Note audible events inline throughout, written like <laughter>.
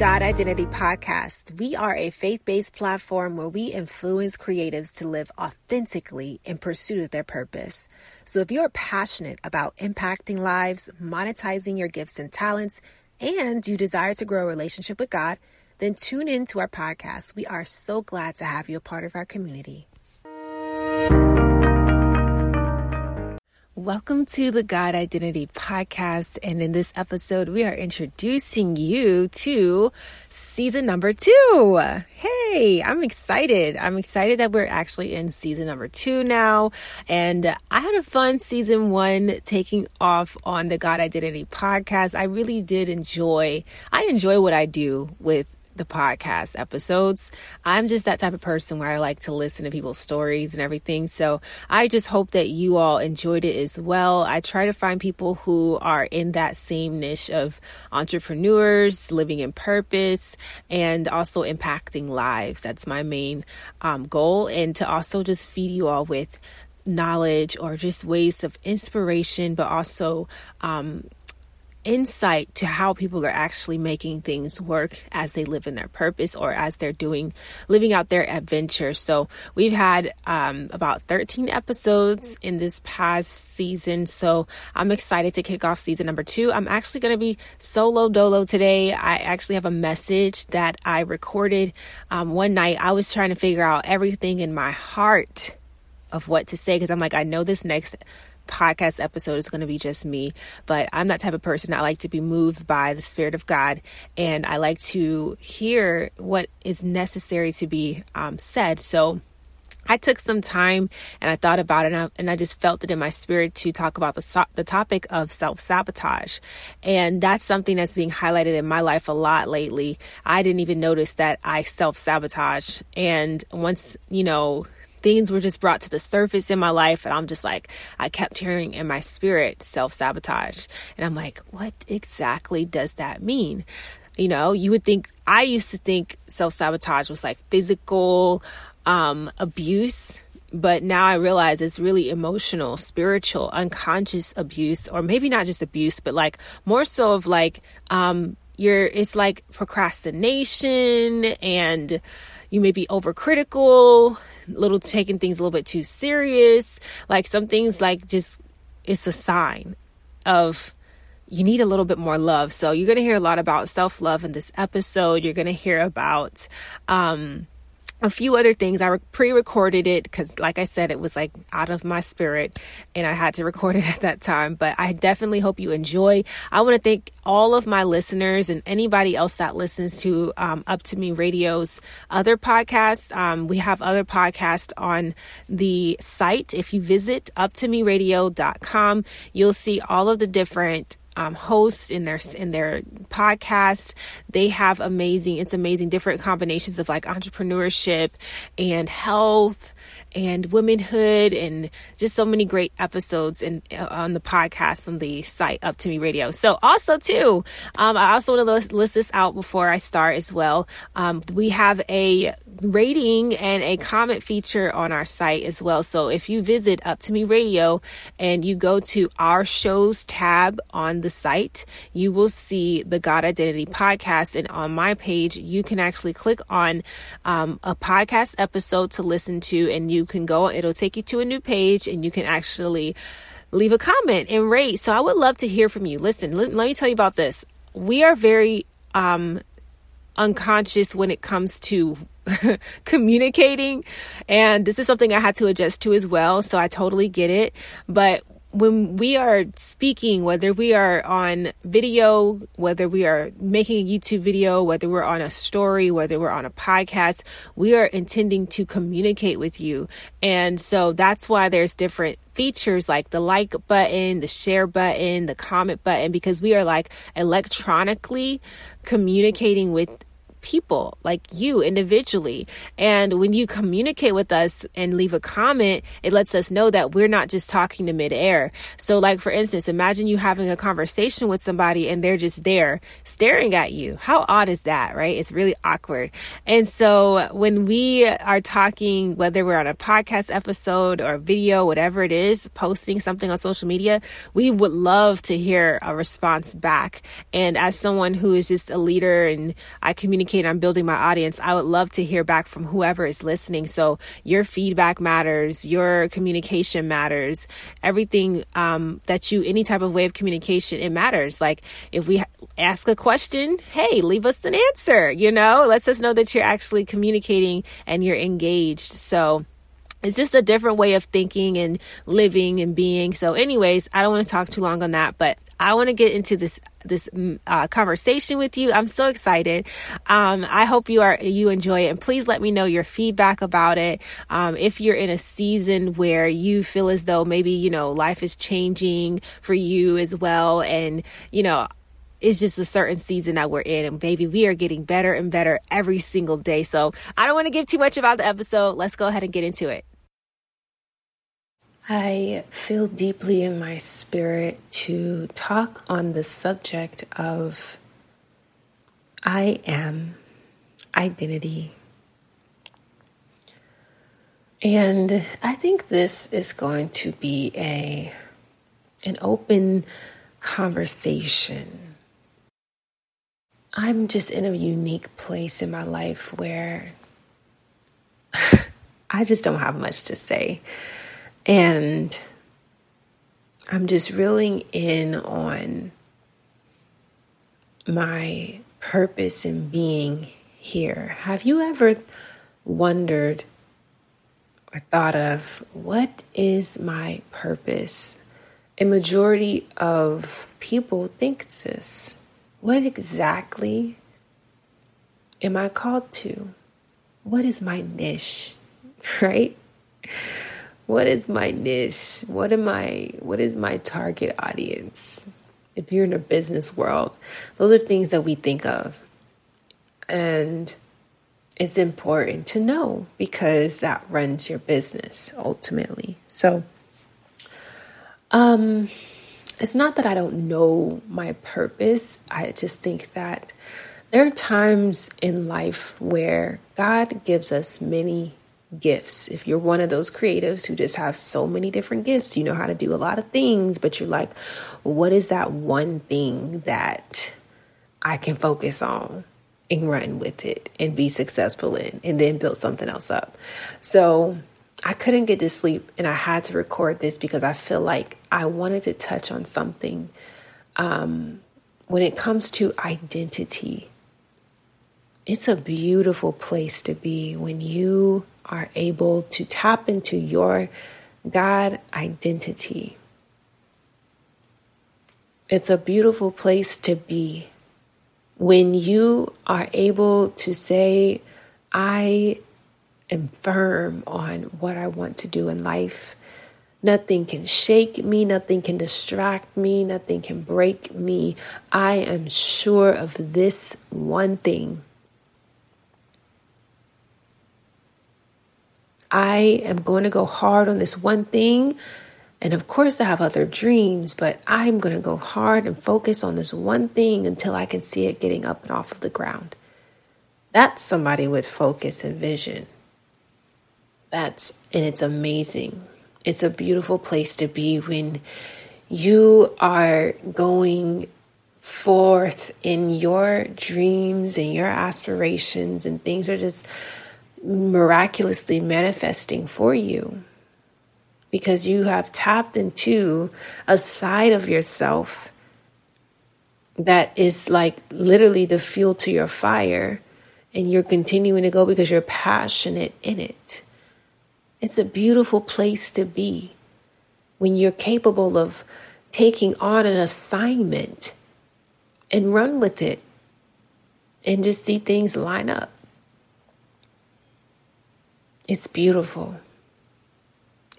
God Identity Podcast. We are a faith based platform where we influence creatives to live authentically in pursuit of their purpose. So if you're passionate about impacting lives, monetizing your gifts and talents, and you desire to grow a relationship with God, then tune in to our podcast. We are so glad to have you a part of our community. Welcome to the God Identity Podcast. And in this episode, we are introducing you to season number two. Hey, I'm excited. I'm excited that we're actually in season number two now. And I had a fun season one taking off on the God Identity Podcast. I really did enjoy, I enjoy what I do with the podcast episodes. I'm just that type of person where I like to listen to people's stories and everything. So I just hope that you all enjoyed it as well. I try to find people who are in that same niche of entrepreneurs, living in purpose, and also impacting lives. That's my main um, goal. And to also just feed you all with knowledge or just ways of inspiration, but also, um, insight to how people are actually making things work as they live in their purpose or as they're doing living out their adventure. So we've had um, about 13 episodes in this past season. So i'm excited to kick off season number two. I'm actually going to be solo dolo today. I actually have a message that i recorded um, one night. I was trying to figure out everything in my heart of what to say because i'm like i know this next podcast episode is going to be just me, but I'm that type of person. I like to be moved by the Spirit of God and I like to hear what is necessary to be um, said. So, I took some time and I thought about it and I, and I, just felt it in my spirit to talk about the, the topic of self sabotage. And that's something that's being highlighted in my life a lot lately. I didn't even notice that I self sabotage. And once, you know, things were just brought to the surface in my life. And I'm just like, I kept hearing in my spirit self sabotage. And I'm like, what exactly does that mean? You know, you would think, I used to think self sabotage was like physical um, abuse. But now I realize it's really emotional, spiritual, unconscious abuse, or maybe not just abuse, but like more so of like, um, you're, it's like procrastination and, you may be overcritical, little taking things a little bit too serious. Like some things like just it's a sign of you need a little bit more love. So you're going to hear a lot about self-love in this episode. You're going to hear about um a few other things. I pre-recorded it because, like I said, it was like out of my spirit, and I had to <laughs> record it at that time. But I definitely hope you enjoy. I want to thank all of my listeners and anybody else that listens to um, Up to Me Radio's other podcasts. Um, we have other podcasts on the site. If you visit uptomeradio.com, you'll see all of the different um, in their in their podcast. They have amazing. It's amazing different combinations of like entrepreneurship and health and womanhood and just so many great episodes in, uh, on the podcast on the site up to me radio. So also too um, i also want to list this out before i start as well. Um, we have a rating and a comment feature on our site as well. So if you visit up to me radio and you go to our shows tab on the site you will see the god identity podcast. And on my page you can actually click on um, a podcast episode to listen to and you you can go, it'll take you to a new page and you can actually leave a comment and rate. So I would love to hear from you. Listen, let, let me tell you about this. We are very um, unconscious when it comes to <laughs> communicating. And this is something I had to adjust to as well. So I totally get it. But when we are speaking, whether we are on video, whether we are making a YouTube video, whether we're on a story, whether we're on a podcast, we are intending to communicate with you. And so that's why there's different features like the like button, the share button, the comment button, because we are like electronically communicating with people like you individually. And when you communicate with us and leave a comment, it lets us know that we're not just talking to midair. So, like for instance, imagine you having a conversation with somebody and they're just there staring at you. How odd is that, right? It's really awkward. And so when we are talking, whether we're on a podcast episode or video, whatever it is, posting something on social media, we would love to hear a response back. And as someone who is just a leader and I communicate, I'm building my audience, I would love to hear back from whoever is listening. So your feedback matters, your communication matters, everything um, that you, any type of way of communication, it matters. Like if we ask a question, hey, leave us an answer, you know, lets us know that you're actually communicating and you're engaged. So, it's just a different way of thinking and living and being. So, anyways, I don't want to talk too long on that, but I want to get into this this mm, uh, conversation with you. I'm so excited. Um, I hope you are you enjoy it, and please let me know your feedback about it. Um, if you're in a season where you feel as though maybe you know life is changing for you as well, and you know it's just a certain season that we're in. And baby, we are getting better and better every single day. So I don't want to give too much about the episode. Let's go ahead and get into it. I feel deeply in my spirit to talk on the subject of I am identity. And I think this is going to be a an open conversation. I'm just in a unique place in my life where <laughs> I just don't have much to say. And I'm just reeling in on my purpose in being here. Have you ever wondered or thought of what is my purpose? A majority of people think this. What exactly am I called to? What is my niche? <laughs> Right? what is my niche? What am I what is my target audience? If you're in a business world, those are things that we think of. And it's important to know because that runs your business ultimately. So um it's not that I don't know my purpose. I just think that there are times in life where God gives us many gifts. If you're one of those creatives who just have so many different gifts, you know how to do a lot of things, but you're like, what is that one thing that I can focus on and run with it and be successful in and then build something else up? So I couldn't get to sleep and I had to record this because I feel like I wanted to touch on something um, when it comes to identity. It's a beautiful place to be when you are able to tap into your God identity. It's a beautiful place to be when you are able to say, I am firm on what I want to do in life. Nothing can shake me, nothing can distract me, nothing can break me. I am sure of this one thing I am going to go hard on this one thing. And of course, I have other dreams, but I'm going to go hard and focus on this one thing until I can see it getting up and off of the ground. That's somebody with focus and vision. That's, and it's amazing. It's a beautiful place to be when you are going forth in your dreams and your aspirations, and things are just miraculously manifesting for you because you have tapped into a side of yourself that is like literally the fuel to your fire and you're continuing to go because you're passionate in it. It's a beautiful place to be when you're capable of taking on an assignment and run with it and just see things line up. It's beautiful.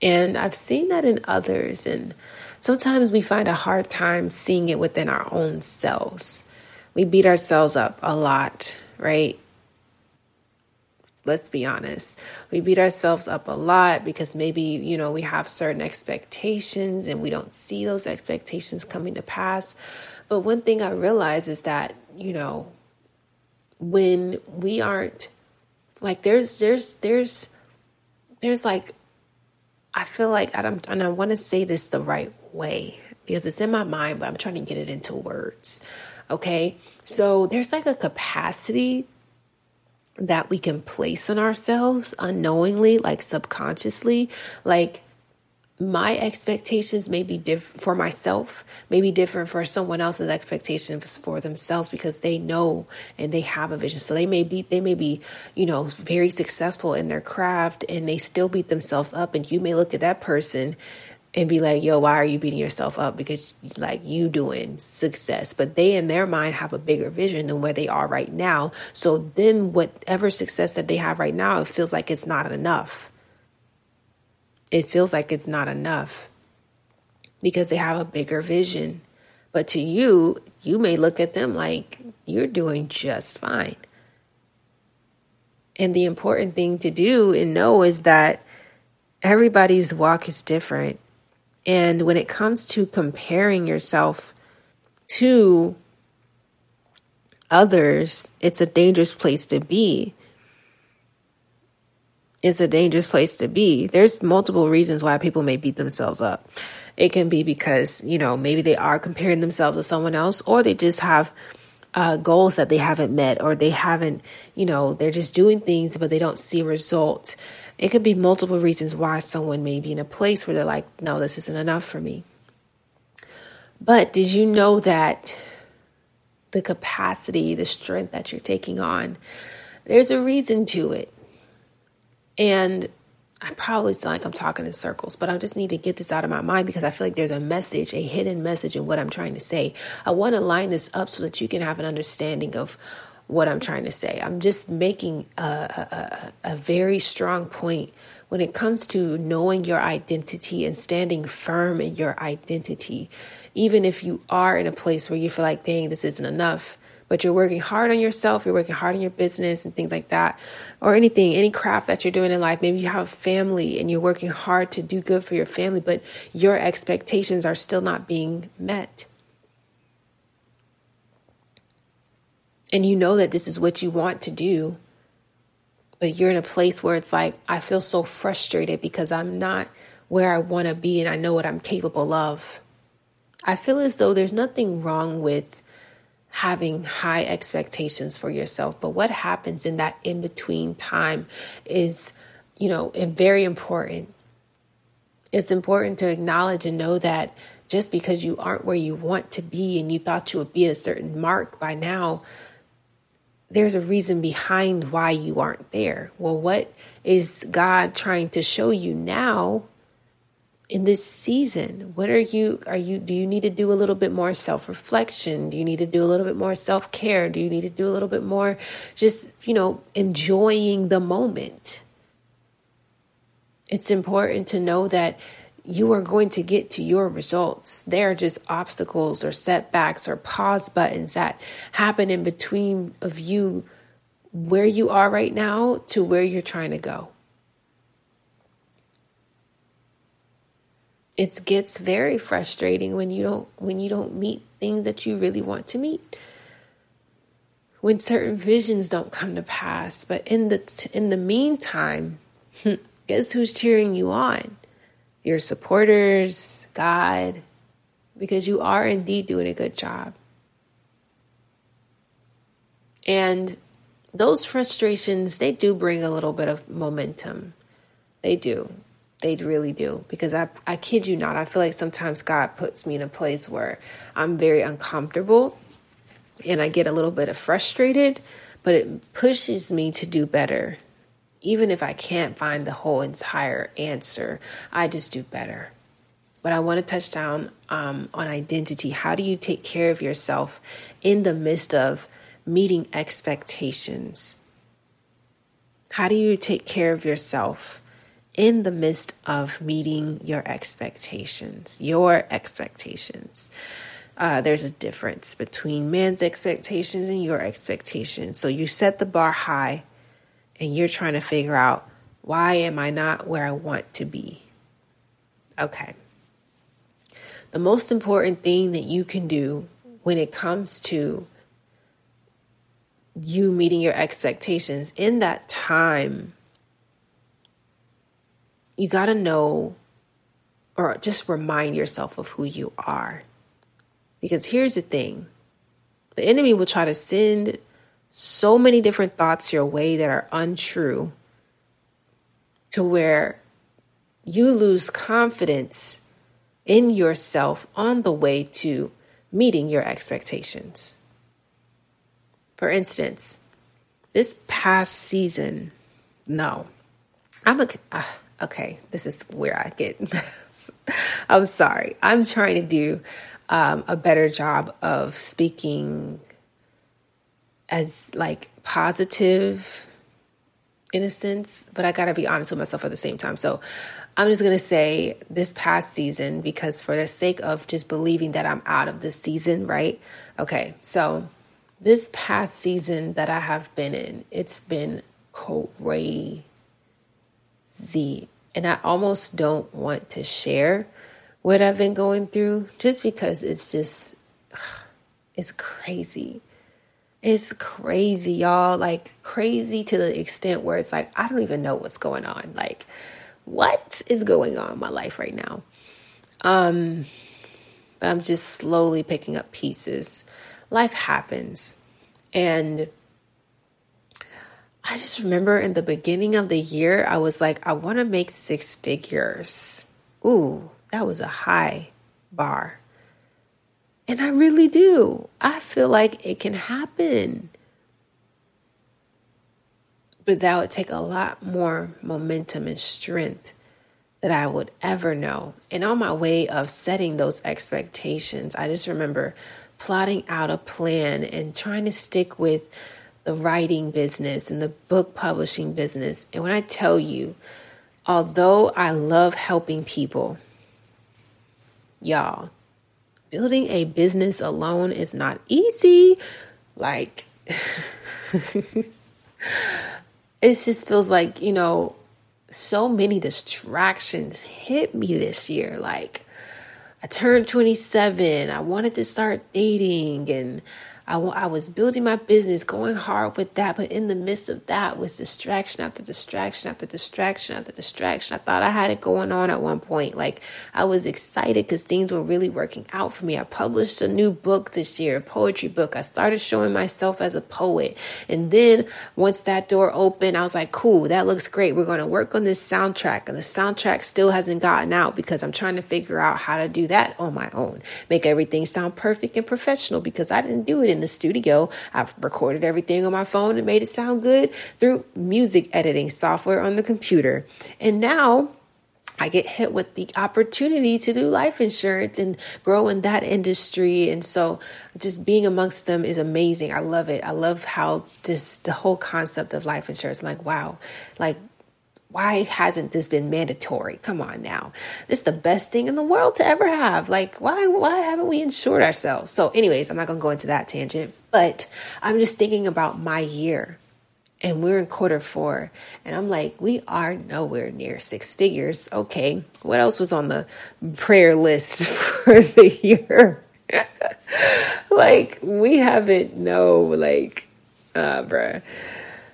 And I've seen that in others. And sometimes we find a hard time seeing it within our own selves. We beat ourselves up a lot, right? Let's be honest. We beat ourselves up a lot because maybe, you know, we have certain expectations and we don't see those expectations coming to pass. But one thing I realize is that, you know, when we aren't like there's there's there's there's like I feel like I don't and I want to say this the right way because it's in my mind, but I'm trying to get it into words. Okay? So there's like a capacity that we can place on ourselves unknowingly, like subconsciously. Like my expectations may be different for myself, may be different for someone else's expectations for themselves because they know and they have a vision. So they may be, they may be, you know, very successful in their craft and they still beat themselves up. And you may look at that person and be like, yo, why are you beating yourself up? Because like you doing success. But they in their mind have a bigger vision than where they are right now. So then whatever success that they have right now, it feels like it's not enough. It feels like it's not enough because they have a bigger vision. But to you, you may look at them like you're doing just fine. And the important thing to do and know is that everybody's walk is different and when it comes to comparing yourself to others, it's a dangerous place to be. It's a dangerous place to be. There's multiple reasons why people may beat themselves up. It can be because, you know, maybe they are comparing themselves to someone else, or they just have uh, goals that they haven't met, or they haven't, you know, they're just doing things, but they don't see results. It could be multiple reasons why someone may be in a place where they're like, no, this isn't enough for me. But did you know that the capacity, the strength that you're taking on, there's a reason to it. And I probably sound like I'm talking in circles, but I just need to get this out of my mind because I feel like there's a message, a hidden message in what I'm trying to say. I want to line this up so that you can have an understanding of what I'm trying to say. I'm just making a, a, a, very strong point when it comes to knowing your identity and standing firm in your identity. Even if you are in a place where you feel like, dang, this isn't enough, but you're working hard on yourself, you're working hard on your business and things like that, or anything, any craft that you're doing in life. Maybe you have a family and you're working hard to do good for your family, but your expectations are still not being met and you know that this is what you want to do, but you're in a place where it's like, I feel so frustrated because I'm not where I want to be and I know what I'm capable of. I feel as though there's nothing wrong with having high expectations for yourself, but what happens in that in between time is, you know, very important. It's important to acknowledge and know that just because you aren't where you want to be and you thought you would be a certain mark by now there's a reason behind why you aren't there. Well, what is God trying to show you now in this season? What are you are you do you need to do a little bit more self-reflection? Do you need to do a little bit more self-care? Do you need to do a little bit more just, you know, enjoying the moment? It's important to know that you are going to get to your results. They're just obstacles or setbacks or pause buttons that happen in between of you where you are right now to where you're trying to go. It gets very frustrating when you don't when you don't meet things that you really want to meet. When certain visions don't come to pass, but in the in the meantime, <laughs> guess who's cheering you on? Your supporters, God, because you are indeed doing a good job. And those frustrations, they do bring a little bit of momentum. They do. They really do. Because I, I kid you not, I feel like sometimes God puts me in a place where I'm very uncomfortable and I get a little bit of frustrated, but it pushes me to do better even if I can't find the whole entire answer, I just do better. But I want to touch down um, on identity. How do you take care of yourself in the midst of meeting expectations? How do you take care of yourself in the midst of meeting your expectations? Your expectations. Uh, there's a difference between man's expectations and your expectations. So you set the bar high and you're trying to figure out why am I not where I want to be? Okay. The most important thing that you can do when it comes to you meeting your expectations in that time, you got to know or just remind yourself of who you are. Because here's the thing the enemy will try to send so many different thoughts your way that are untrue to where you lose confidence in yourself on the way to meeting your expectations. For instance, this past season, no, I'm a, uh, okay, this is where I get, <laughs> I'm sorry. I'm trying to do um, a better job of speaking as like positive in a sense, but I gotta be honest with myself at the same time. So I'm just gonna say this past season because for the sake of just believing that I'm out of this season, right? Okay, so this past season that I have been in, it's been crazy. And I almost don't want to share what I've been going through just because it's just, it's crazy. It's crazy, y'all. Like, crazy to the extent where it's like, I don't even know what's going on. Like, what is going on in my life right now? Um, but I'm just slowly picking up pieces. Life happens. And I just remember in the beginning of the year, I was like, I want to make six figures. Ooh, that was a high bar. And I really do. I feel like it can happen. But that would take a lot more momentum and strength that I would ever know. And on my way of setting those expectations, I just remember plotting out a plan and trying to stick with the writing business and the book publishing business. And when I tell you, although I love helping people, y'all, building a business alone is not easy. Like, <laughs> it just feels like, you know, so many distractions hit me this year. Like, I turned 27, I wanted to start dating, and I, I was building my business, going hard with that, but in the midst of that was distraction after distraction after distraction after distraction. I thought I had it going on at one point. Like I was excited because things were really working out for me. I published a new book this year, a poetry book. I started showing myself as a poet. And then once that door opened, I was like, cool, that looks great. We're going to work on this soundtrack. And the soundtrack still hasn't gotten out because I'm trying to figure out how to do that on my own. Make everything sound perfect and professional because I didn't do it in the studio. I've recorded everything on my phone and made it sound good through music editing software on the computer. And now I get hit with the opportunity to do life insurance and grow in that industry. And so just being amongst them is amazing. I love it. I love how just the whole concept of life insurance, I'm like, wow, like why hasn't this been mandatory? Come on now. This is the best thing in the world to ever have. Like, why why haven't we insured ourselves? So, anyways, I'm not gonna go into that tangent, but I'm just thinking about my year. And we're in quarter four. And I'm like, we are nowhere near six figures. Okay. What else was on the prayer list <laughs> for the year? <laughs> like, we haven't no like uh bruh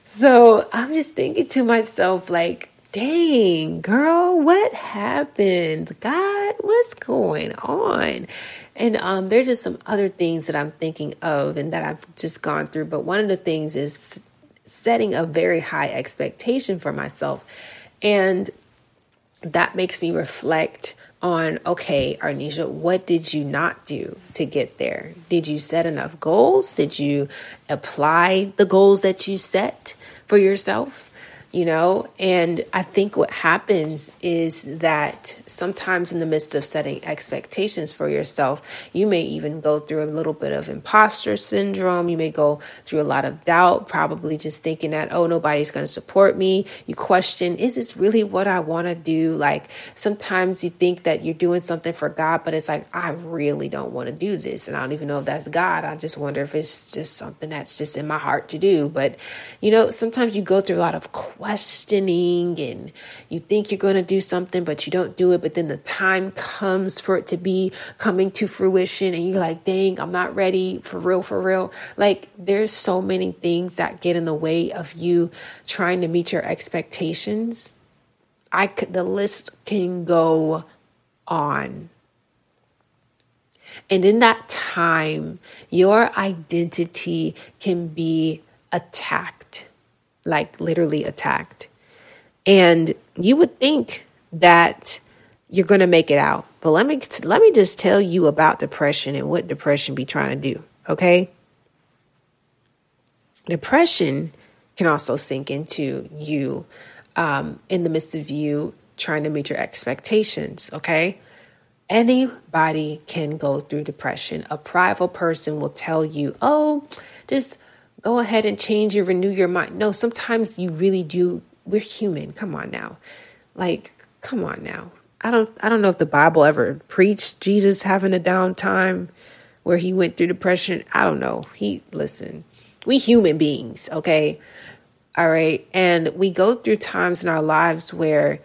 so I'm just thinking to myself, like, dang, girl, what happened? God, what's going on? And um, there's just some other things that I'm thinking of and that I've just gone through. But one of the things is setting a very high expectation for myself. And that makes me reflect on okay, Arnesjah, what did you not do to get there? Did you set enough goals? Did you apply the goals that you set for yourself? You know? And I think what happens is that sometimes in the midst of setting expectations for yourself, you may even go through a little bit of imposter syndrome. You may go through a lot of doubt, probably just thinking that, oh, nobody's going to support me. You question, is this really what I want to do? Like sometimes you think that you're doing something for God, but it's like, I really don't want to do this. And I don't even know if that's God. I just wonder if it's just something that's just in my heart to do. But, you know, sometimes you go through a lot of questioning and you think you're going to do something, but you don't do it. But then the time comes for it to be coming to fruition and you're like, dang, I'm not ready for real, for real. Like there's so many things that get in the way of you trying to meet your expectations. I could, the list can go on. And in that time, your identity can be attacked like literally attacked. And you would think that you're going to make it out. But let me let me just tell you about depression and what depression be trying to do, okay? Depression can also sink into you um, in the midst of you trying to meet your expectations, okay? Anybody can go through depression. A prideful person will tell you, oh, just go ahead and change your renew your mind. No, sometimes you really do. We're human. Come on now. Like, come on now. I don't I don't know if the Bible ever preached Jesus having a downtime where he went through depression. I don't know. He listen. We human beings, okay? All right. And we go through times in our lives where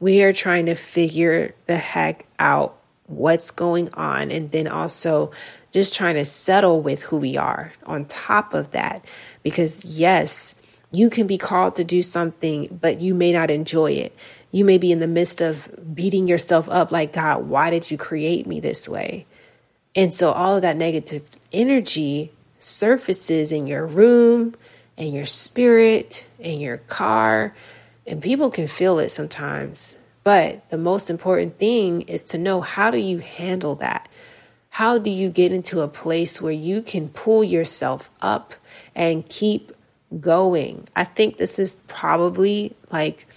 we are trying to figure the heck out what's going on and then also just trying to settle with who we are on top of that. Because, yes, you can be called to do something, but you may not enjoy it. You may be in the midst of beating yourself up like, God, why did you create me this way? And so all of that negative energy surfaces in your room and your spirit and your car, and people can feel it sometimes. But the most important thing is to know how do you handle that? How do you get into a place where you can pull yourself up and keep going? I think this is probably like,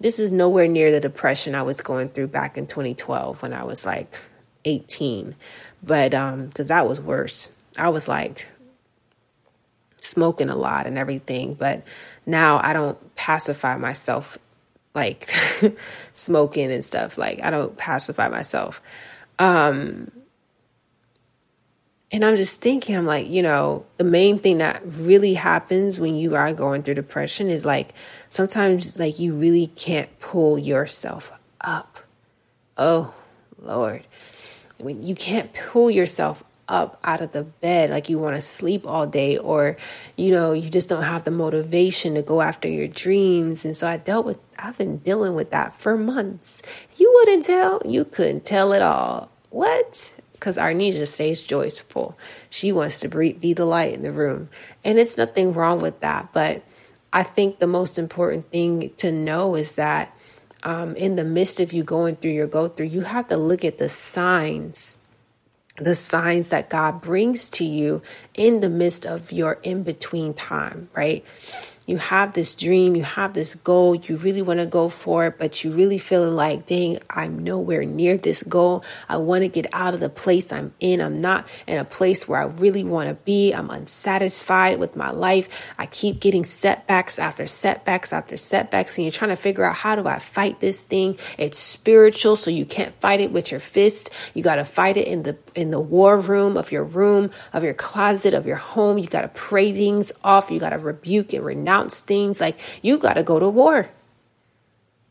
this is nowhere near the depression I was going through back in 2012 when I was like 18. But, um, cause that was worse. I was like smoking a lot and everything. But now I don't pacify myself like <laughs> smoking and stuff. Like I don't pacify myself. Um, and I'm just thinking, I'm like, you know, the main thing that really happens when you are going through depression is like sometimes, like, you really can't pull yourself up. Oh, Lord. When you can't pull yourself up out of the bed, like you want to sleep all day, or, you know, you just don't have the motivation to go after your dreams. And so I dealt with, I've been dealing with that for months. You wouldn't tell, you couldn't tell at all. What? Because Arnesjah stays joyful. She wants to be the light in the room. And it's nothing wrong with that. But I think the most important thing to know is that um, in the midst of you going through your go through, you have to look at the signs, the signs that God brings to you in the midst of your in between time, right? You have this dream, you have this goal, you really want to go for it, but you really feeling like, dang, I'm nowhere near this goal. I want to get out of the place I'm in. I'm not in a place where I really want to be. I'm unsatisfied with my life. I keep getting setbacks after setbacks after setbacks, and you're trying to figure out how do I fight this thing? It's spiritual, so you can't fight it with your fist. You got to fight it in the in the war room of your room, of your closet, of your home. You got to pray things off. You got to rebuke and renounce things. Like you got to go to war.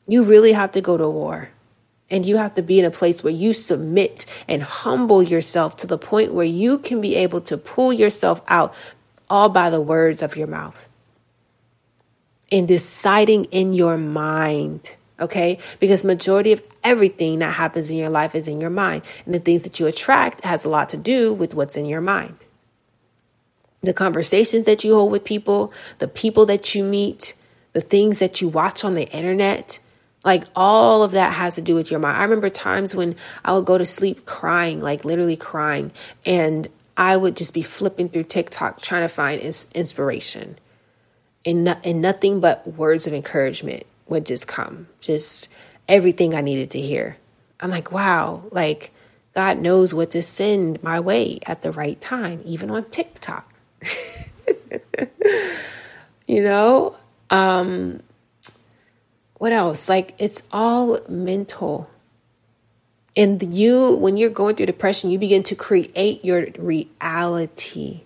You really have to go to war. And you have to be in a place where you submit and humble yourself to the point where you can be able to pull yourself out all by the words of your mouth. And deciding in your mind, okay? Because majority of everything that happens in your life is in your mind. And the things that you attract has a lot to do with what's in your mind the conversations that you hold with people, the people that you meet, the things that you watch on the internet. Like all of that has to do with your mind. I remember times when I would go to sleep crying, like literally crying, and I would just be flipping through TikTok trying to find ins- inspiration. and, no, and nothing but words of encouragement would just come. Just everything I needed to hear. I'm like, wow, like God knows what to send my way at the right time, even on TikTok. <laughs> you know? Um, what else? Like, it's all mental. And you, when you're going through depression, you begin to create your reality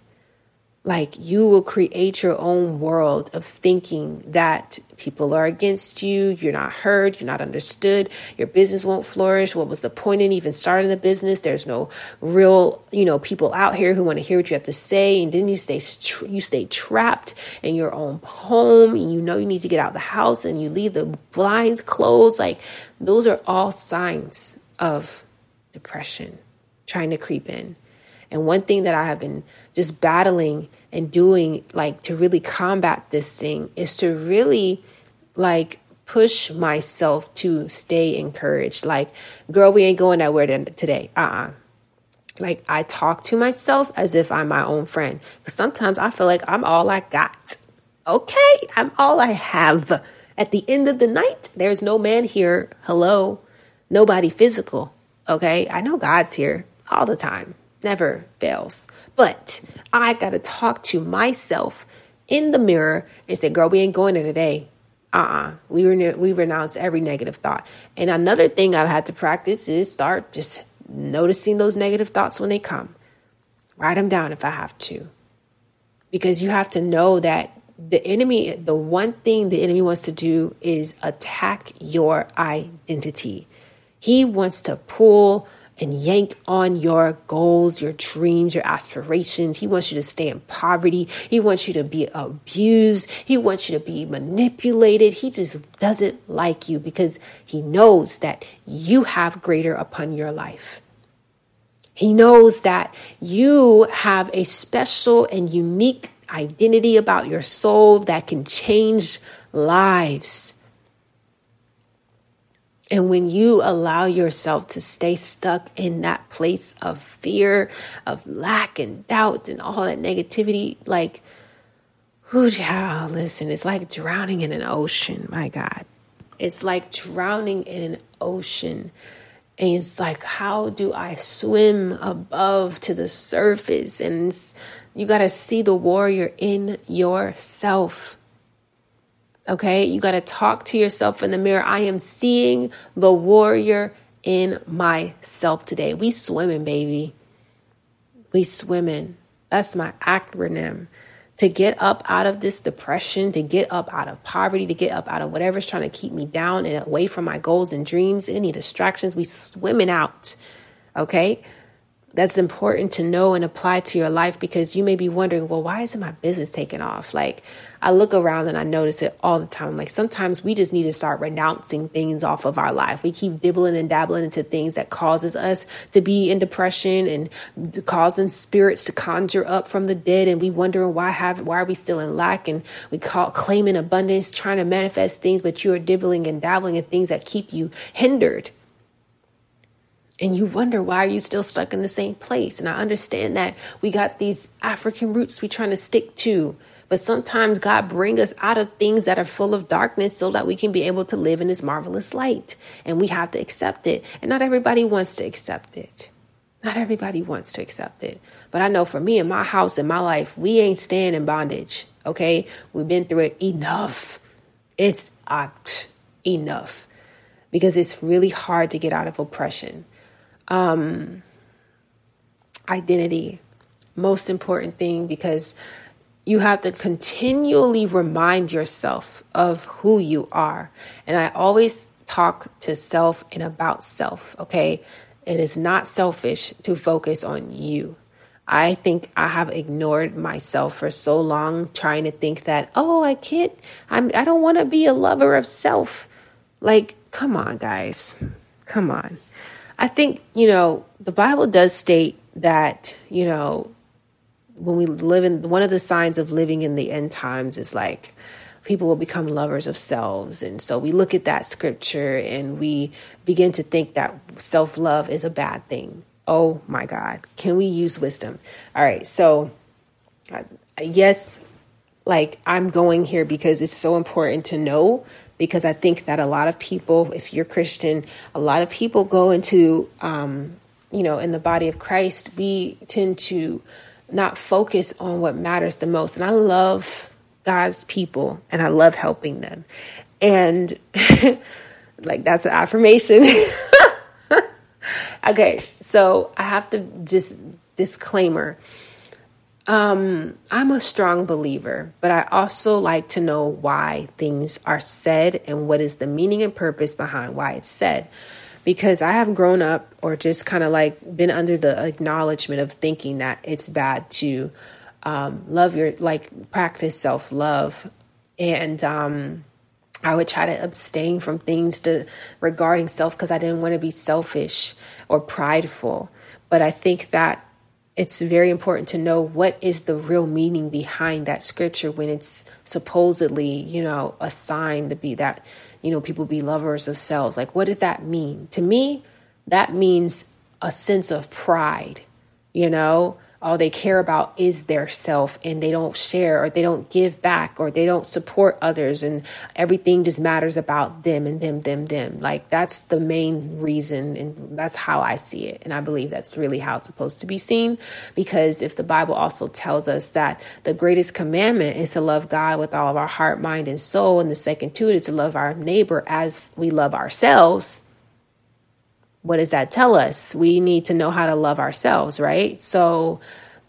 like you will create your own world of thinking that people are against you, you're not heard, you're not understood, your business won't flourish. What was the point in even starting the business? There's no real, you know, people out here who want to hear what you have to say, and then you stay you stay trapped in your own home. And you know you need to get out the house, and you leave the blinds closed. Like those are all signs of depression trying to creep in. And one thing that I have been just battling and doing like to really combat this thing is to really like push myself to stay encouraged. Like, girl, we ain't going nowhere today. Uh uh-uh. uh Like, I talk to myself as if I'm my own friend. Because sometimes I feel like I'm all I got. Okay, I'm all I have. At the end of the night, there's no man here. Hello. Nobody physical. Okay, I know God's here all the time never fails. But I got to talk to myself in the mirror and say, girl, we ain't going there today. Uh-uh. We, re- we renounce every negative thought. And another thing I've had to practice is start just noticing those negative thoughts when they come. Write them down if I have to. Because you have to know that the enemy, the one thing the enemy wants to do is attack your identity. He wants to pull and yank on your goals, your dreams, your aspirations. He wants you to stay in poverty. He wants you to be abused. He wants you to be manipulated. He just doesn't like you because he knows that you have greater upon your life. He knows that you have a special and unique identity about your soul that can change lives. And when you allow yourself to stay stuck in that place of fear, of lack and doubt and all that negativity, like, whoo, child, listen, it's like drowning in an ocean, my God. It's like drowning in an ocean. And it's like, how do I swim above to the surface? And you got to see the warrior in yourself. Okay, you got to talk to yourself in the mirror. I am seeing the warrior in myself today. We swimming, baby. We swimming. That's my acronym. To get up out of this depression, to get up out of poverty, to get up out of whatever's trying to keep me down and away from my goals and dreams, any distractions, we swimming out. Okay? that's important to know and apply to your life because you may be wondering, well, why isn't my business taking off? Like, I look around and I notice it all the time. Like, sometimes we just need to start renouncing things off of our life. We keep dibbling and dabbling into things that causes us to be in depression and causing spirits to conjure up from the dead. And we wondering why have why are we still in lack? And we call claiming abundance, trying to manifest things, but you are dibbling and dabbling in things that keep you hindered and you wonder why are you still stuck in the same place and i understand that we got these african roots we trying to stick to but sometimes god bring us out of things that are full of darkness so that we can be able to live in his marvelous light. And we have to accept it. And not everybody wants to accept it. Not everybody wants to accept it. But i know for me in my house in my life we ain't staying in bondage okay? We've been through it enough. It's uh, enough. Because it's really hard to get out of oppression. Um, identity. Most important thing because you have to continually remind yourself of who you are. And I always talk to self and about self, okay? It is not selfish to focus on you. I think I have ignored myself for so long trying to think that, oh, I can't, I'm, I don't want to be a lover of self. Like, come on, guys. Come on. I think, you know, the Bible does state that, you know, when we live in one of the signs of living in the end times is like people will become lovers of selves. And so we look at that scripture and we begin to think that self love is a bad thing. Oh my God. Can we use wisdom? All right. So, uh, yes, like I'm going here because it's so important to know because I think that a lot of people, if you're Christian, a lot of people go into, um, you know, in the body of Christ, we tend to not focus on what matters the most. And I love God's people and I love helping them. And <laughs> like that's an affirmation. <laughs> okay, so I have to just disclaimer. Um, I'm a strong believer, but I also like to know why things are said and what is the meaning and purpose behind why it's said. Because I have grown up or just kind of like been under the acknowledgement of thinking that it's bad to um, love your, like practice self love. And um, I would try to abstain from things to regarding self because I didn't want to be selfish or prideful. But I think that it's very important to know what is the real meaning behind that scripture when it's supposedly, you know, a sign to be that, you know, people be lovers of selves. Like, what does that mean? To me, that means a sense of pride, you know, all they care about is their self and they don't share or they don't give back or they don't support others and everything just matters about them and them them them. Like that's the main reason and that's how i see it. And i believe that's really how it's supposed to be seen because if the bible also tells us that the greatest commandment is to love god with all of our heart mind and soul and the second to it is to love our neighbor as we love ourselves what does that tell us? We need to know how to love ourselves, right? So,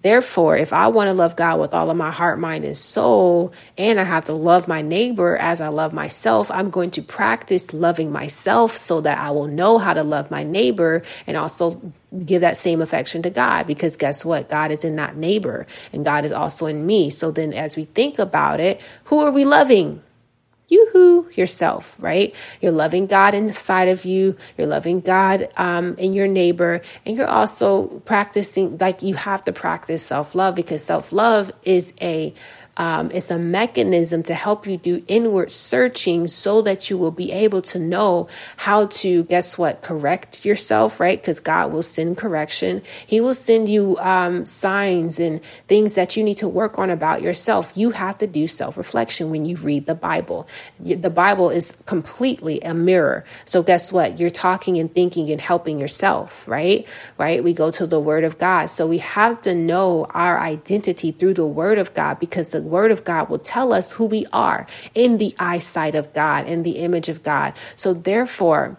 therefore, if I want to love God with all of my heart, mind, and soul, and I have to love my neighbor as I love myself, I'm going to practice loving myself so that I will know how to love my neighbor and also give that same affection to God because guess what? God is in that neighbor and God is also in me. So then, as we think about it, who are we loving? Yoo-hoo yourself right? You're loving god inside of you. You're loving god um, in your neighbor. And you're also practicing like you have to practice self-love because self-love is a um, it's a mechanism to help you do inward searching so that you will be able to know how to, guess what, correct yourself, right? Because God will send correction. He will send you um, signs and things that you need to work on about yourself. You have to do self reflection when you read the Bible. The Bible is completely a mirror. So, guess what? You're talking and thinking and helping yourself, right? Right? We go to the Word of God. So, we have to know our identity through the Word of God because the word of God will tell us who we are in the eyesight of God, in the image of God. So therefore,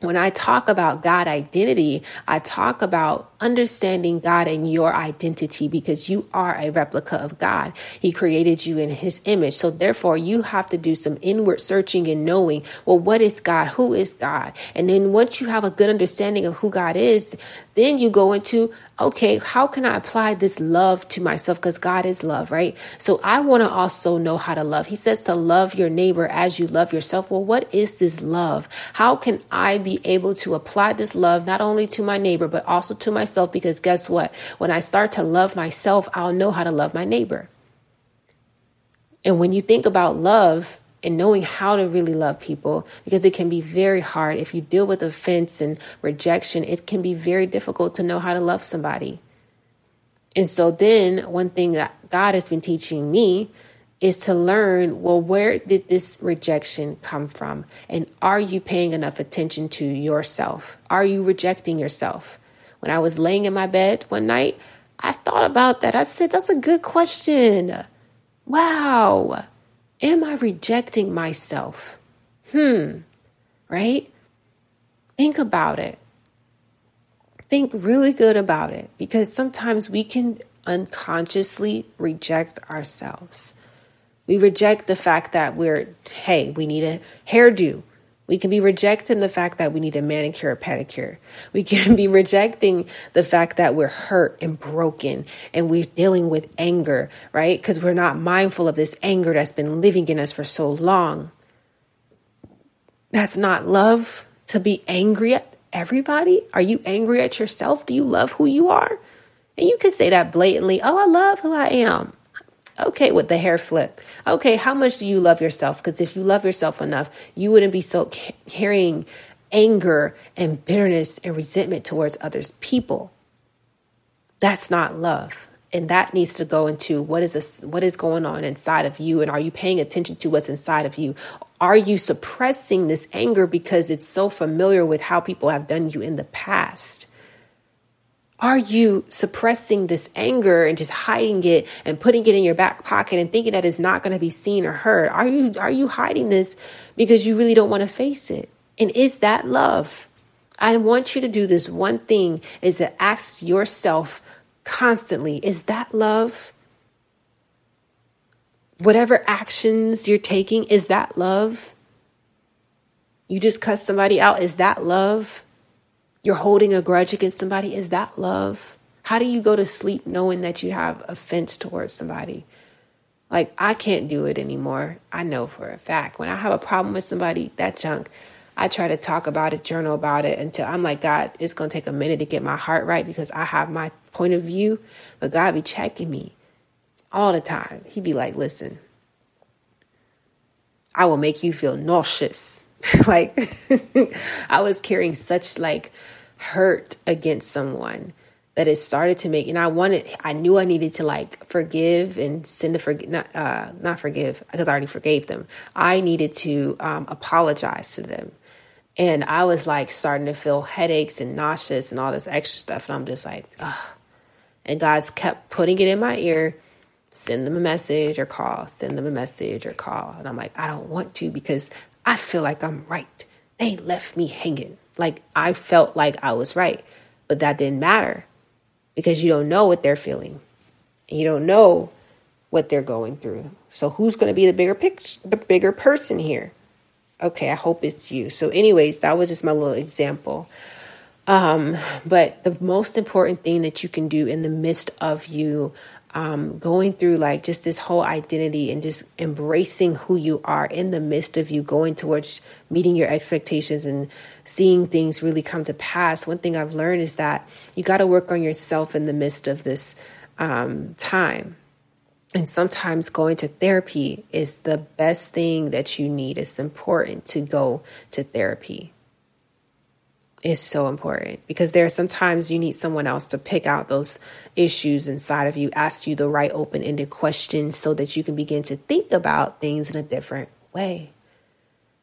when I talk about God identity, I talk about understanding God and your identity because you are a replica of God. He created you in his image. So therefore, you have to do some inward searching and knowing, well, what is God? Who is God? And then once you have a good understanding of who God is, then you go into, okay, how can I apply this love to myself? Because God is love, right? So I want to also know how to love. He says to love your neighbor as you love yourself. Well, what is this love? How can I be able to apply this love not only to my neighbor, but also to myself? Because guess what? When I start to love myself, I'll know how to love my neighbor. And when you think about love, and knowing how to really love people because it can be very hard. If you deal with offense and rejection, it can be very difficult to know how to love somebody. And so, then one thing that God has been teaching me is to learn well, where did this rejection come from? And are you paying enough attention to yourself? Are you rejecting yourself? When I was laying in my bed one night, I thought about that. I said, that's a good question. Wow. Am I rejecting myself? Hmm, right? Think about it. Think really good about it because sometimes we can unconsciously reject ourselves. We reject the fact that we're, hey, we need a hairdo. We can be rejecting the fact that we need a manicure or pedicure. We can be rejecting the fact that we're hurt and broken and we're dealing with anger, right? Because we're not mindful of this anger that's been living in us for so long. That's not love to be angry at everybody. Are you angry at yourself? Do you love who you are? And you can say that blatantly. Oh, I love who I am. Okay, with the hair flip. Okay, how much do you love yourself? Because if you love yourself enough, you wouldn't be so carrying anger and bitterness and resentment towards others people. That's not love. and that needs to go into what is this what is going on inside of you and are you paying attention to what's inside of you are you suppressing this anger because it's so familiar with how people have done you in the past are you suppressing this anger and just hiding it and putting it in your back pocket and thinking that it's not going to be seen or heard are you are you hiding this because you really don't want to face it and is that love I want you to do this one thing is to ask yourself constantly is that love? Whatever actions you're taking, is that love? You just cuss somebody out, is that love? You're holding a grudge against somebody, is that love? How do you go to sleep knowing that you have offense towards somebody? Like, I can't do it anymore. I know for a fact. When I have a problem with somebody, that junk, I try to talk about it, journal about it until I'm like, God, it's going to take a minute to get my heart right because I have my point of view, but God be checking me all the time. He'd be like, listen, I will make you feel nauseous. <laughs> like <laughs> I was carrying such like hurt against someone that it started to make and I wanted I knew I needed to like forgive and send a forgive not uh not forgive because I already forgave them. I needed to um apologize to them and I was like starting to feel headaches and nauseous and all this extra stuff. And I'm just like, ugh. And God's kept putting it in my ear send them a message or call, send them a message or call. And I'm like, I don't want to because I feel like I'm right. They left me hanging. Like I felt like I was right, but that didn't matter because you don't know what they're feeling. You don't know what they're going through. So who's going to be the bigger picture, the bigger person here? okay, I hope it's you. So, anyways, that was just my little example. Um, but the most important thing that you can do in the midst of you um, going through like just this whole identity and just embracing who you are in the midst of you going towards meeting your expectations and seeing things really come to pass. One thing I've learned is that you got to work on yourself in the midst of this um, time. And sometimes going to therapy is the best thing that you need. It's important to go to therapy. It's so important because there are sometimes you need someone else to pick out those issues inside of you, ask you the right open ended questions so that you can begin to think about things in a different way.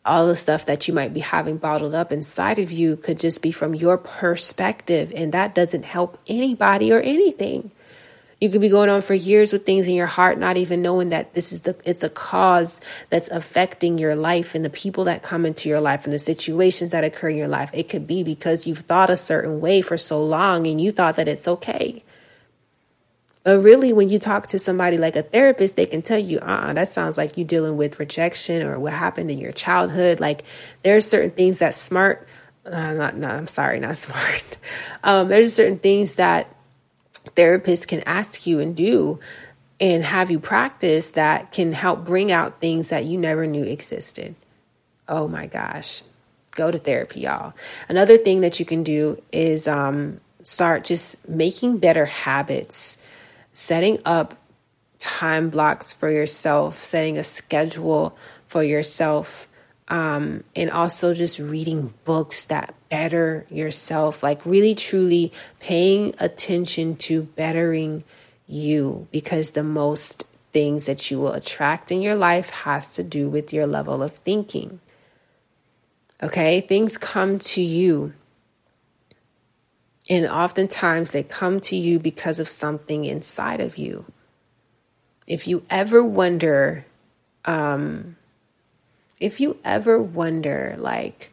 All the stuff that you might be having bottled up inside of you could just be from your perspective, and that doesn't help anybody or anything. You could be going on for years with things in your heart, not even knowing that this is the it's a cause that's affecting your life and the people that come into your life and the situations that occur in your life. It could be because you've thought a certain way for so long and you thought that it's okay. But really, when you talk to somebody like a therapist, they can tell you, uh uh-uh, that sounds like you're dealing with rejection or what happened in your childhood. Like, there are certain things that smart, uh, not, no, I'm sorry, not <laughs> smart. Um, there's certain things that therapists can ask you and do and have you practice that can help bring out things that you never knew existed. Oh my gosh. Go to therapy, y'all. Another thing that you can do is um, start just making better habits, setting up time blocks for yourself, setting a schedule for yourself, um, and also just reading books that better yourself, like really truly paying attention to bettering you because the most things that you will attract in your life has to do with your level of thinking. Okay, things come to you. And oftentimes they come to you because of something inside of you. If you ever wonder, um, if you ever wonder, like,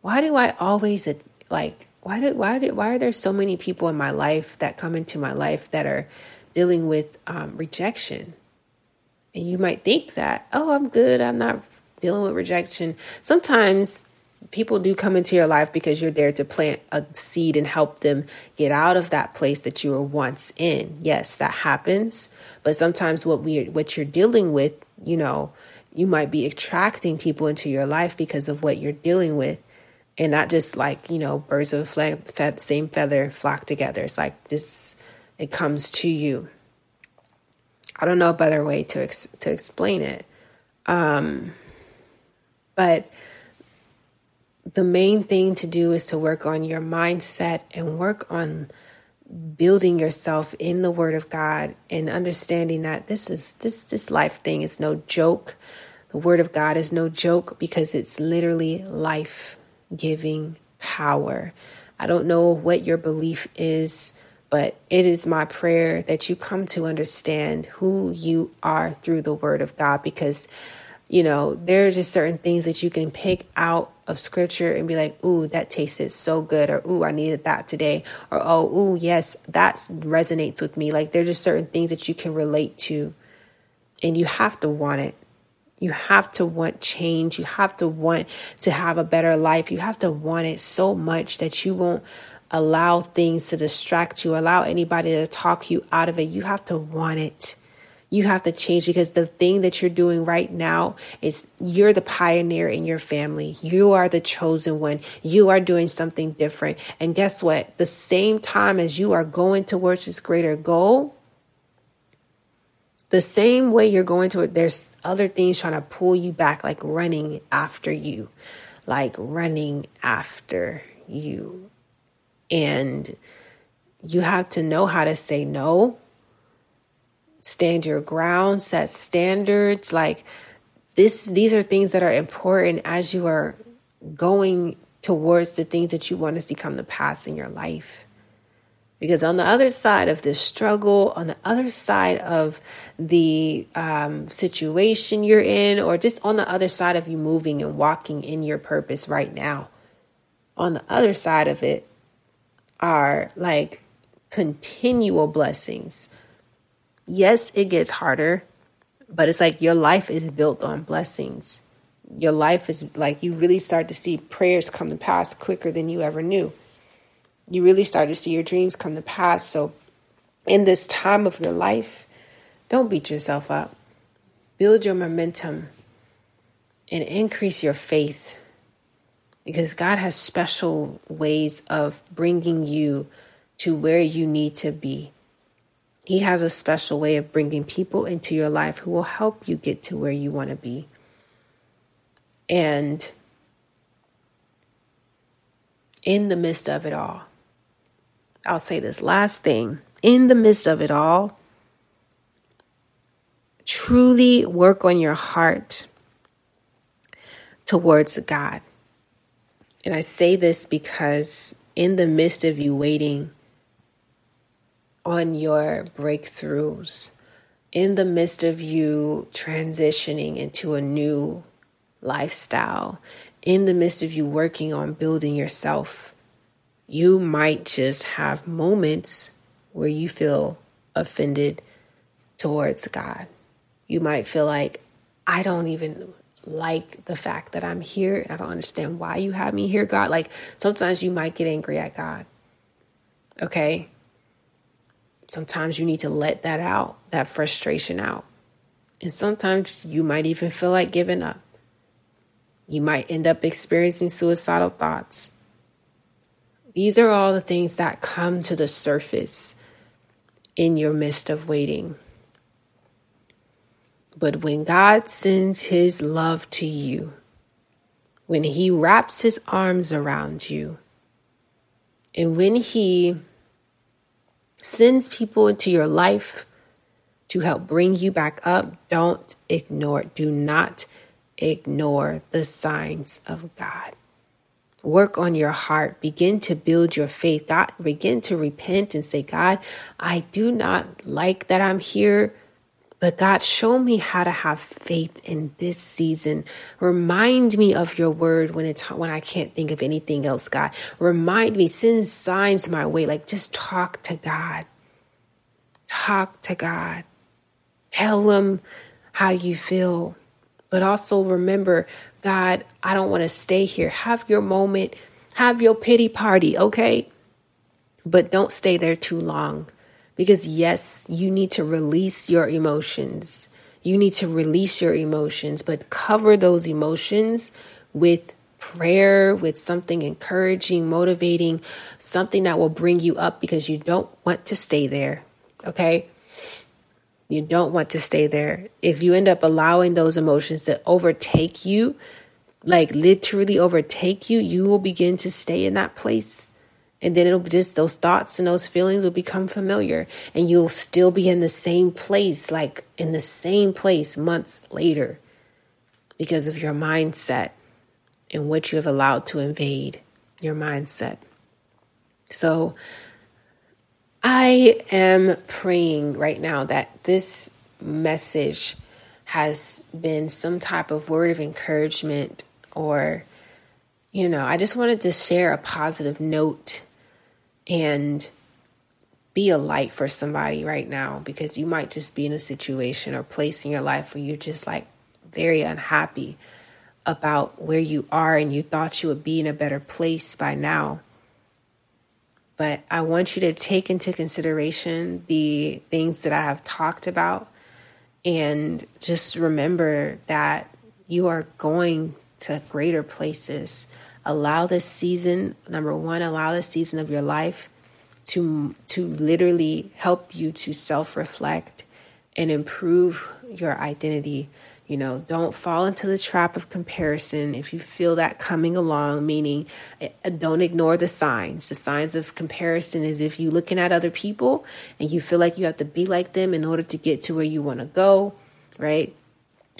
why do I always like why do why do why are there so many people in my life that come into my life that are dealing with um, rejection? And you might think that, oh, I'm good. I'm not dealing with rejection. Sometimes people do come into your life because you're there to plant a seed and help them get out of that place that you were once in. Yes, that happens. But sometimes what we what you're dealing with, you know, you might be attracting people into your life because of what you're dealing with and not just like you know birds of the same feather flock together it's like this it comes to you i don't know a better way to ex- to explain it um but the main thing to do is to work on your mindset and work on building yourself in the word of God and understanding that this is this this life thing is no joke. The word of God is no joke because it's literally life-giving power. I don't know what your belief is, but it is my prayer that you come to understand who you are through the word of God because you know, there are just certain things that you can pick out of scripture and be like, ooh, that tasted so good, or ooh, I needed that today, or oh, ooh, yes, that resonates with me. Like, there's just certain things that you can relate to, and you have to want it. You have to want change. You have to want to have a better life. You have to want it so much that you won't allow things to distract you, allow anybody to talk you out of it. You have to want it you have to change because the thing that you're doing right now is you're the pioneer in your family. You are the chosen one. You are doing something different. And guess what? The same time as you are going towards this greater goal, the same way you're going to it, there's other things trying to pull you back, like running after you, like running after you. And you have to know how to say no stand your ground, set standards. Like this, these are things that are important as you are going towards the things that you want to see come to pass in your life. Because on the other side of this struggle, on the other side of the um, situation you're in, or just on the other side of you moving and walking in your purpose right now, on the other side of it are like continual blessings yes, it gets harder, but it's like your life is built on blessings. Your life is like you really start to see prayers come to pass quicker than you ever knew. You really start to see your dreams come to pass. So, in this time of your life, don't beat yourself up. Build your momentum and increase your faith because God has special ways of bringing you to where you need to be. He has a special way of bringing people into your life who will help you get to where you want to be. And in the midst of it all, I'll say this last thing in the midst of it all, truly work on your heart towards God. And I say this because in the midst of you waiting, on your breakthroughs in the midst of you transitioning into a new lifestyle, in the midst of you working on building yourself, you might just have moments where you feel offended towards God. You might feel like, I don't even like the fact that I'm here. I don't understand why you have me here, God. Like sometimes you might get angry at God. Okay? Sometimes you need to let that out, that frustration out. And sometimes you might even feel like giving up. You might end up experiencing suicidal thoughts. These are all the things that come to the surface in your midst of waiting. But when God sends His love to you, when He wraps His arms around you, and when He sends people into your life to help bring you back up, don't ignore, do not ignore the signs of God. Work on your heart. Begin to build your faith. God, begin to repent and say, God, I do not like that I'm here. But God, show me how to have faith in this season. Remind me of your word when it's when I can't think of anything else, God. Remind me, send signs my way. Like just talk to God. Talk to God. Tell him how you feel. But also remember, God, I don't want to stay here. Have your moment. Have your pity party, okay? But don't stay there too long. Because, yes, you need to release your emotions. You need to release your emotions, but cover those emotions with prayer, with something encouraging, motivating, something that will bring you up because you don't want to stay there. Okay? You don't want to stay there. If you end up allowing those emotions to overtake you, like literally overtake you, you will begin to stay in that place And then it'll just, those thoughts and those feelings will become familiar. And you'll still be in the same place, like in the same place months later because of your mindset and what you have allowed to invade your mindset. So I am praying right now that this message has been some type of word of encouragement or you know, I just wanted to share a positive note and be a light for somebody right now because you might just be in a situation or place in your life where you're just like very unhappy about where you are and you thought you would be in a better place by now. But I want you to take into consideration the things that I have talked about and just remember that you are going to greater places. Allow this season, number one, allow this season of your life to to literally help you to self-reflect and improve your identity you know, don't fall into the trap of comparison. If you feel that coming along, meaning eh, don't ignore the signs. The signs of comparison is if you're looking at other people and you feel like you have to be like them in order to get to where you want to go, right?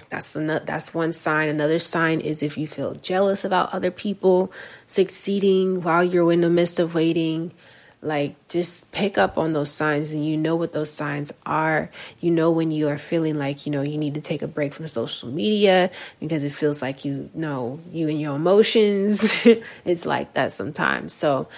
That's another, that's one sign. Another sign is if you feel jealous about other people succeeding while you're in the midst of waiting like just pick up on those signs and you know what those signs are. You know when you are feeling like you know you need to take a break from social media because it feels like you know you and your emotions. <laughs> It's like that sometimes. So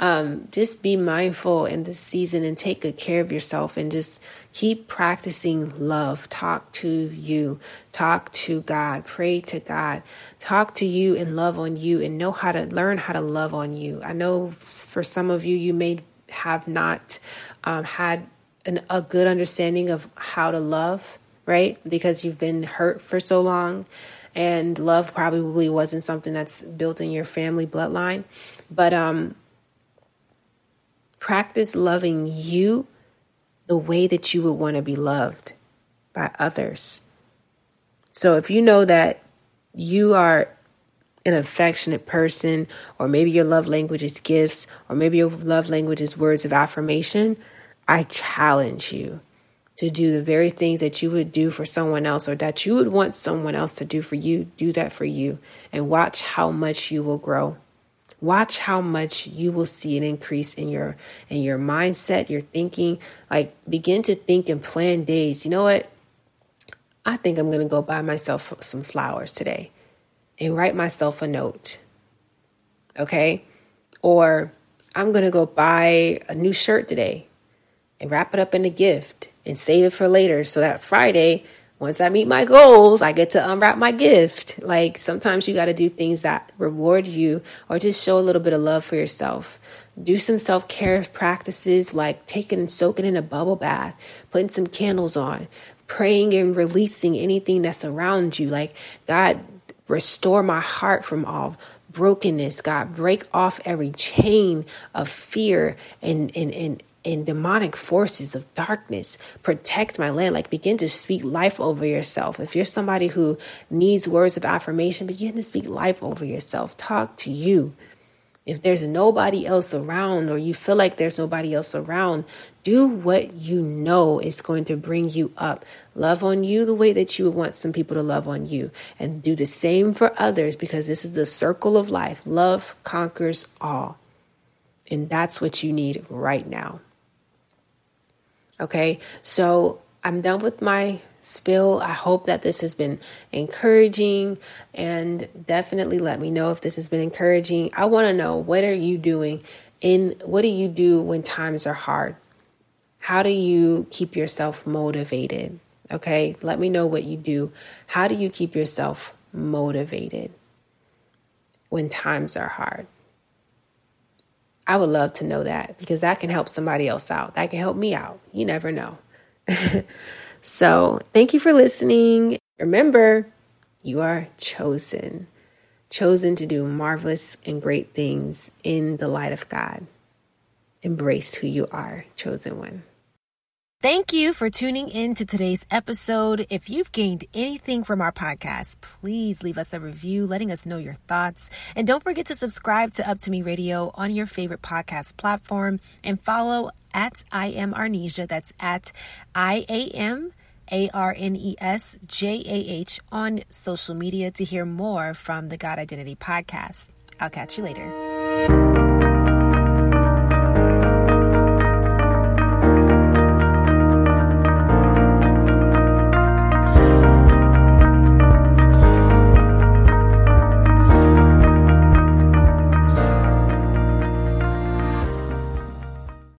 um, just be mindful in this season and take good care of yourself and just keep practicing love. Talk to you, talk to God, pray to God, talk to you and love on you and know how to learn how to love on you. I know for some of you, you may have not um, had an, a good understanding of how to love, right? Because you've been hurt for so long and love probably wasn't something that's built in your family bloodline. But um, Practice loving you the way that you would want to be loved by others. So if you know that you are an affectionate person, or maybe your love language is gifts, or maybe your love language is words of affirmation, I challenge you to do the very things that you would do for someone else or that you would want someone else to do for you. Do that for you and watch how much you will grow. Watch how much you will see an increase in your in your mindset, your thinking. Like begin to think and plan days. You know what? I think I'm going to go buy myself some flowers today and write myself a note. Okay? Or I'm going to go buy a new shirt today and wrap it up in a gift and save it for later so that Friday once I meet my goals, I get to unwrap my gift. Like sometimes you got to do things that reward you or just show a little bit of love for yourself. Do some self care practices like taking and soaking in a bubble bath, putting some candles on, praying and releasing anything that's around you. Like, God, restore my heart from all brokenness. God, break off every chain of fear and, and, and, and demonic forces of darkness. Protect my land. Like begin to speak life over yourself. If you're somebody who needs words of affirmation, begin to speak life over yourself. Talk to you. If there's nobody else around or you feel like there's nobody else around, do what you know is going to bring you up. Love on you the way that you would want some people to love on you. And do the same for others because this is the circle of life. Love conquers all. And that's what you need right now. Okay, so I'm done with my spill. I hope that this has been encouraging and definitely let me know if this has been encouraging. I want to know what are you doing in what do you do when times are hard? How do you keep yourself motivated? Okay, let me know what you do. How do you keep yourself motivated when times are hard? I would love to know that because that can help somebody else out. That can help me out. You never know. <laughs> so, thank you for listening. Remember, you are chosen, chosen to do marvelous and great things in the light of God. Embrace who you are, chosen one. Thank you for tuning in to today's episode. If you've gained anything from our podcast, please leave us a review letting us know your thoughts. And don't forget to subscribe to Up to Me Radio on your favorite podcast platform and follow at I am Arnesjah. That's at I A M A R N E S J A H on social media to hear more from the God Identity podcast. I'll catch you later.